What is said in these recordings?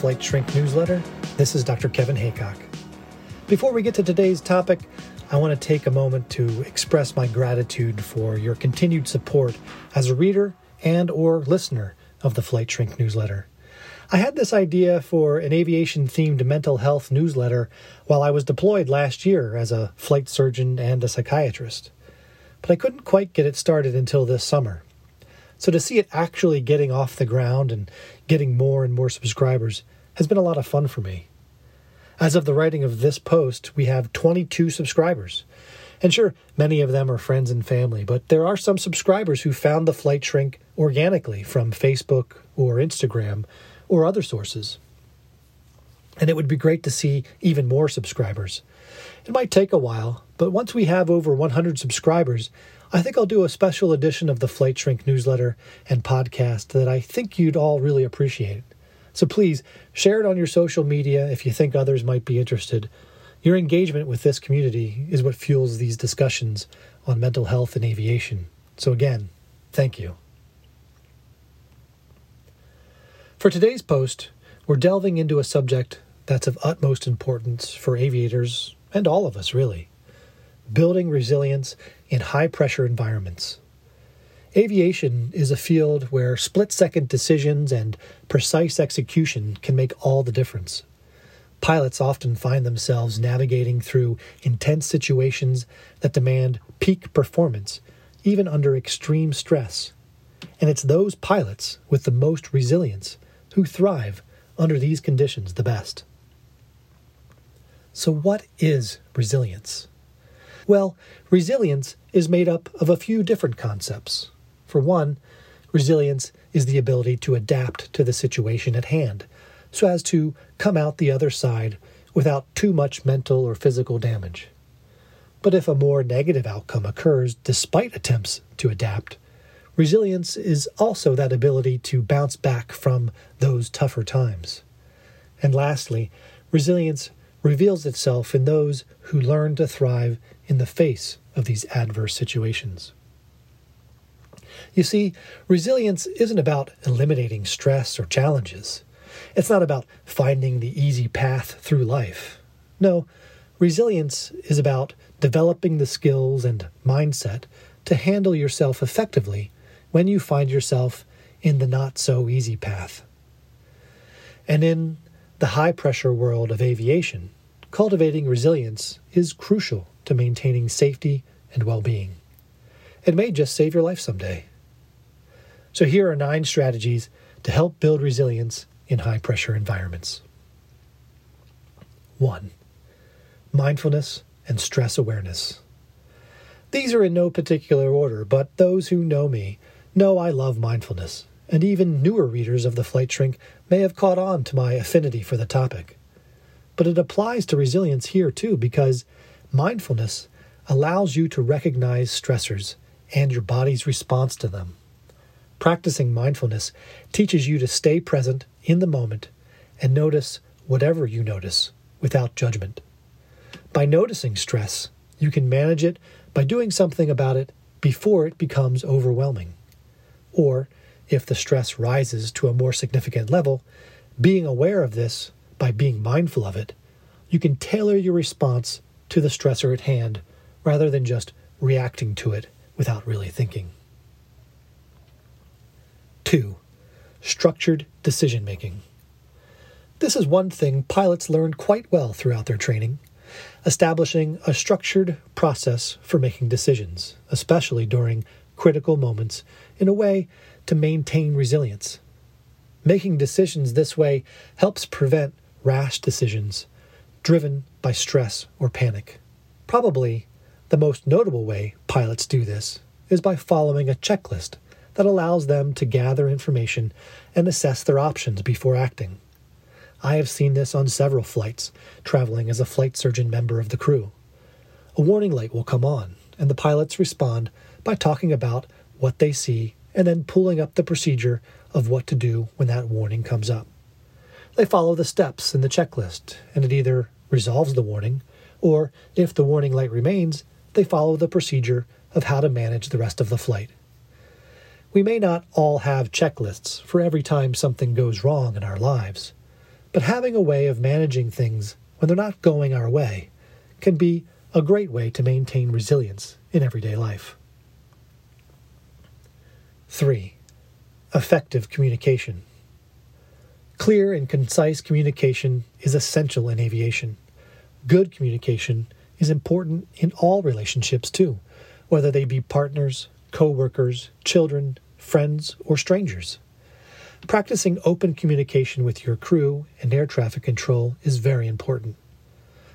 Flight Shrink newsletter. This is Dr. Kevin Haycock. Before we get to today's topic, I want to take a moment to express my gratitude for your continued support as a reader and or listener of the Flight Shrink newsletter. I had this idea for an aviation themed mental health newsletter while I was deployed last year as a flight surgeon and a psychiatrist. But I couldn't quite get it started until this summer. So to see it actually getting off the ground and getting more and more subscribers has been a lot of fun for me. As of the writing of this post, we have 22 subscribers. And sure, many of them are friends and family, but there are some subscribers who found the Flight Shrink organically from Facebook or Instagram or other sources. And it would be great to see even more subscribers. It might take a while, but once we have over 100 subscribers, I think I'll do a special edition of the Flight Shrink newsletter and podcast that I think you'd all really appreciate. So please share it on your social media if you think others might be interested. Your engagement with this community is what fuels these discussions on mental health and aviation. So, again, thank you. For today's post, we're delving into a subject that's of utmost importance for aviators and all of us, really building resilience in high pressure environments. Aviation is a field where split second decisions and precise execution can make all the difference. Pilots often find themselves navigating through intense situations that demand peak performance, even under extreme stress. And it's those pilots with the most resilience who thrive under these conditions the best. So, what is resilience? Well, resilience is made up of a few different concepts. For one, resilience is the ability to adapt to the situation at hand so as to come out the other side without too much mental or physical damage. But if a more negative outcome occurs despite attempts to adapt, resilience is also that ability to bounce back from those tougher times. And lastly, resilience reveals itself in those who learn to thrive in the face of these adverse situations. You see, resilience isn't about eliminating stress or challenges. It's not about finding the easy path through life. No, resilience is about developing the skills and mindset to handle yourself effectively when you find yourself in the not so easy path. And in the high pressure world of aviation, cultivating resilience is crucial to maintaining safety and well being. It may just save your life someday. So, here are nine strategies to help build resilience in high pressure environments. 1. Mindfulness and stress awareness. These are in no particular order, but those who know me know I love mindfulness and even newer readers of the Flight Shrink may have caught on to my affinity for the topic. But it applies to resilience here too, because mindfulness allows you to recognize stressors and your body's response to them. Practicing mindfulness teaches you to stay present in the moment and notice whatever you notice without judgment. By noticing stress, you can manage it by doing something about it before it becomes overwhelming. Or if the stress rises to a more significant level, being aware of this by being mindful of it, you can tailor your response to the stressor at hand rather than just reacting to it without really thinking. 2. Structured decision making. This is one thing pilots learn quite well throughout their training establishing a structured process for making decisions, especially during critical moments, in a way to maintain resilience. Making decisions this way helps prevent rash decisions driven by stress or panic. Probably the most notable way pilots do this is by following a checklist that allows them to gather information and assess their options before acting. I have seen this on several flights, traveling as a flight surgeon member of the crew. A warning light will come on, and the pilots respond by talking about what they see and then pulling up the procedure of what to do when that warning comes up. They follow the steps in the checklist, and it either resolves the warning, or if the warning light remains, they follow the procedure of how to manage the rest of the flight. We may not all have checklists for every time something goes wrong in our lives, but having a way of managing things when they're not going our way can be a great way to maintain resilience in everyday life. 3. Effective communication. Clear and concise communication is essential in aviation. Good communication is important in all relationships too, whether they be partners, co-workers, children, friends, or strangers. Practicing open communication with your crew and air traffic control is very important.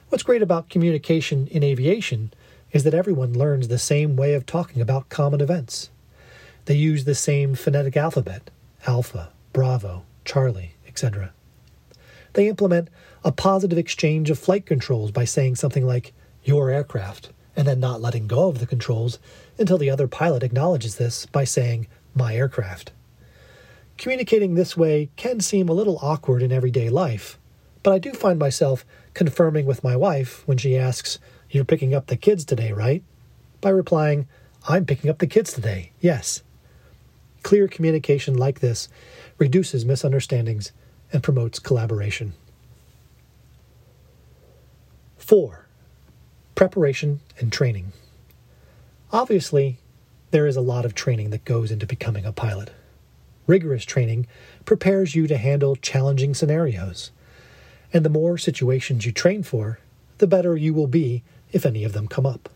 What's great about communication in aviation is that everyone learns the same way of talking about common events. They use the same phonetic alphabet Alpha, Bravo, Charlie, etc. They implement a positive exchange of flight controls by saying something like, your aircraft, and then not letting go of the controls until the other pilot acknowledges this by saying, my aircraft. Communicating this way can seem a little awkward in everyday life, but I do find myself confirming with my wife when she asks, You're picking up the kids today, right? By replying, I'm picking up the kids today, yes. Clear communication like this reduces misunderstandings and promotes collaboration. 4. Preparation and training. Obviously, there is a lot of training that goes into becoming a pilot. Rigorous training prepares you to handle challenging scenarios. And the more situations you train for, the better you will be if any of them come up.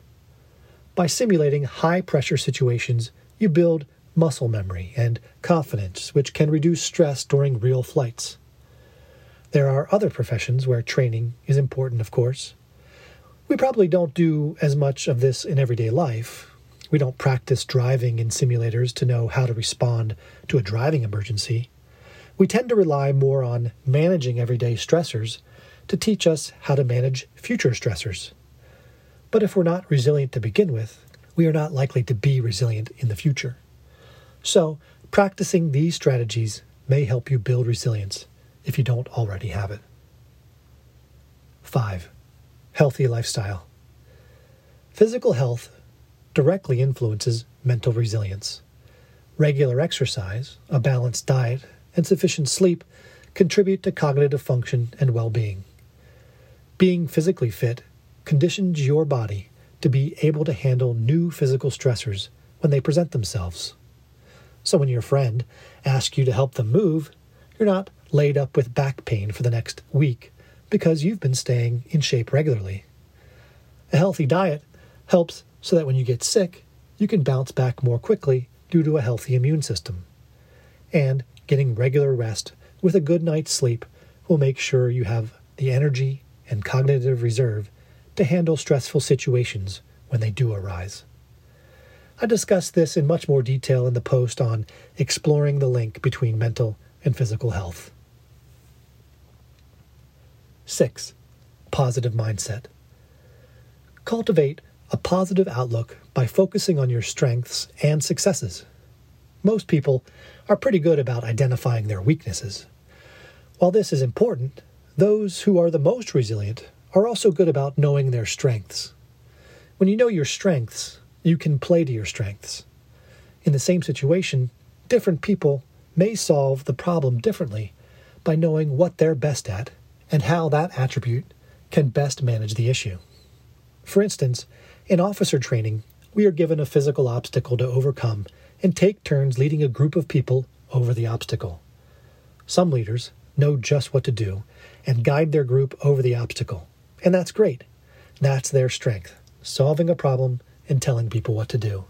By simulating high pressure situations, you build muscle memory and confidence, which can reduce stress during real flights. There are other professions where training is important, of course. We probably don't do as much of this in everyday life. We don't practice driving in simulators to know how to respond to a driving emergency. We tend to rely more on managing everyday stressors to teach us how to manage future stressors. But if we're not resilient to begin with, we are not likely to be resilient in the future. So, practicing these strategies may help you build resilience if you don't already have it. 5. Healthy lifestyle. Physical health directly influences mental resilience. Regular exercise, a balanced diet, and sufficient sleep contribute to cognitive function and well being. Being physically fit conditions your body to be able to handle new physical stressors when they present themselves. So when your friend asks you to help them move, you're not laid up with back pain for the next week because you've been staying in shape regularly. A healthy diet helps so that when you get sick, you can bounce back more quickly due to a healthy immune system. And getting regular rest with a good night's sleep will make sure you have the energy and cognitive reserve to handle stressful situations when they do arise. I discuss this in much more detail in the post on exploring the link between mental and physical health. 6. Positive mindset. Cultivate a positive outlook by focusing on your strengths and successes. Most people are pretty good about identifying their weaknesses. While this is important, those who are the most resilient are also good about knowing their strengths. When you know your strengths, you can play to your strengths. In the same situation, different people may solve the problem differently by knowing what they're best at and how that attribute can best manage the issue. For instance, in officer training, we are given a physical obstacle to overcome and take turns leading a group of people over the obstacle. Some leaders know just what to do and guide their group over the obstacle, and that's great. That's their strength, solving a problem and telling people what to do.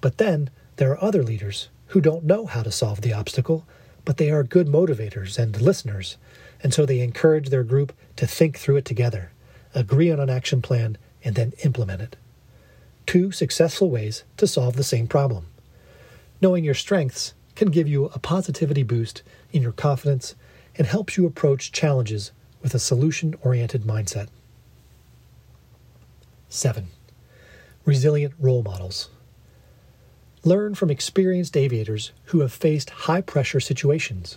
But then there are other leaders who don't know how to solve the obstacle, but they are good motivators and listeners, and so they encourage their group to think through it together, agree on an action plan, and then implement it. Two successful ways to solve the same problem. Knowing your strengths can give you a positivity boost in your confidence and helps you approach challenges with a solution oriented mindset. 7 resilient role models. Learn from experienced aviators who have faced high pressure situations.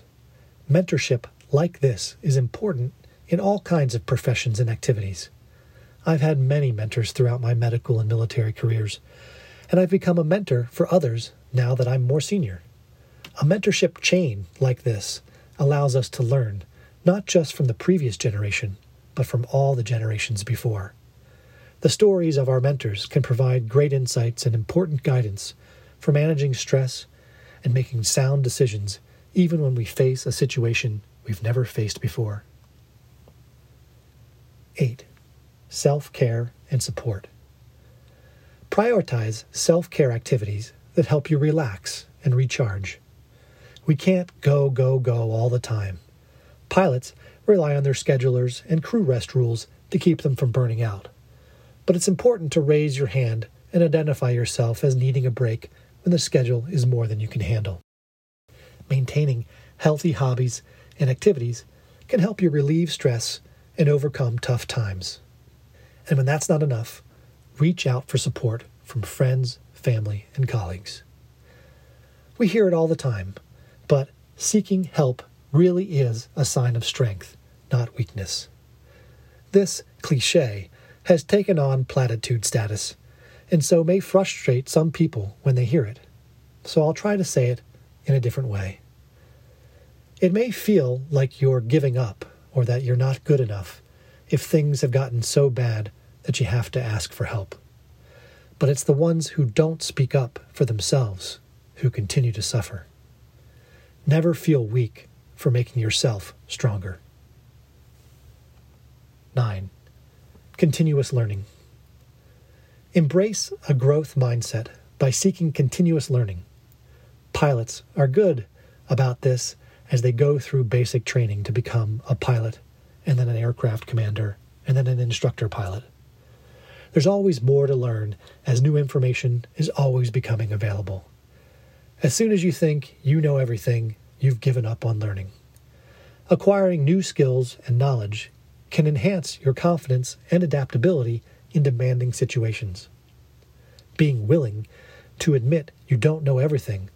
Mentorship like this is important in all kinds of professions and activities. I've had many mentors throughout my medical and military careers, and I've become a mentor for others now that I'm more senior. A mentorship chain like this allows us to learn not just from the previous generation, but from all the generations before. The stories of our mentors can provide great insights and important guidance for managing stress and making sound decisions even when we face a situation we've never faced before. 8. Self care and support. Prioritize self care activities that help you relax and recharge. We can't go, go, go all the time. Pilots rely on their schedulers and crew rest rules to keep them from burning out. But it's important to raise your hand and identify yourself as needing a break when the schedule is more than you can handle. Maintaining healthy hobbies and activities can help you relieve stress and overcome tough times. And when that's not enough, reach out for support from friends, family, and colleagues. We hear it all the time, but seeking help really is a sign of strength, not weakness. This cliche has taken on platitude status, and so may frustrate some people when they hear it. So I'll try to say it in a different way. It may feel like you're giving up or that you're not good enough if things have gotten so bad that you have to ask for help. But it's the ones who don't speak up for themselves who continue to suffer. Never feel weak for making yourself stronger. 9. Continuous learning. Embrace a growth mindset by seeking continuous learning. Pilots are good about this as they go through basic training to become a pilot and then an aircraft commander and then an instructor pilot. There's always more to learn as new information is always becoming available. As soon as you think you know everything, you've given up on learning. Acquiring new skills and knowledge can enhance your confidence and adaptability in demanding situations. Being willing to admit you don't know everything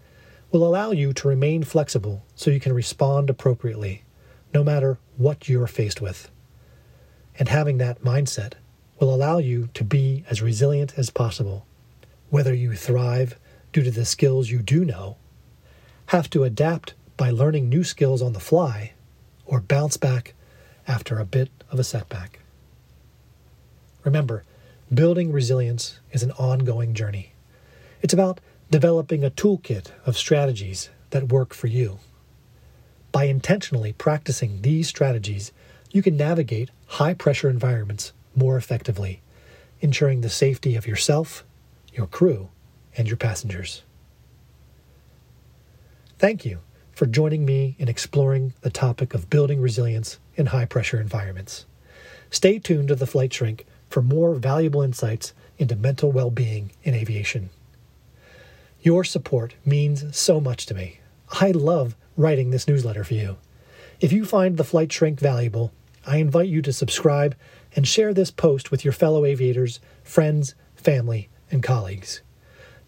will allow you to remain flexible so you can respond appropriately, no matter what you're faced with. And having that mindset will allow you to be as resilient as possible, whether you thrive due to the skills you do know, have to adapt by learning new skills on the fly, or bounce back after a bit of a setback. Remember, building resilience is an ongoing journey. It's about developing a toolkit of strategies that work for you. By intentionally practicing these strategies, you can navigate high pressure environments more effectively, ensuring the safety of yourself, your crew, and your passengers. Thank you for joining me in exploring the topic of building resilience in high pressure environments. Stay tuned to the Flight Shrink for more valuable insights into mental well being in aviation. Your support means so much to me. I love writing this newsletter for you. If you find the Flight Shrink valuable, I invite you to subscribe and share this post with your fellow aviators, friends, family, and colleagues.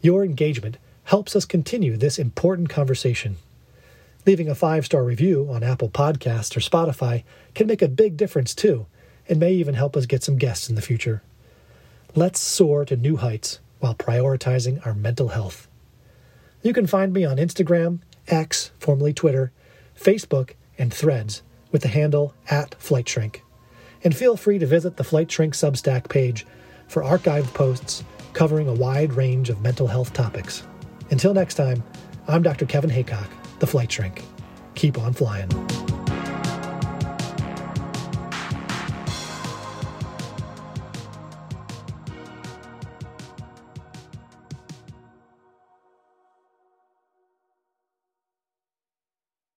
Your engagement helps us continue this important conversation. Leaving a five star review on Apple Podcasts or Spotify can make a big difference too, and may even help us get some guests in the future. Let's soar to new heights while prioritizing our mental health. You can find me on Instagram, X, formerly Twitter, Facebook, and Threads with the handle at Flight Shrink. And feel free to visit the Flight Shrink Substack page for archived posts covering a wide range of mental health topics. Until next time, I'm Dr. Kevin Haycock the flight shrink. Keep on flying.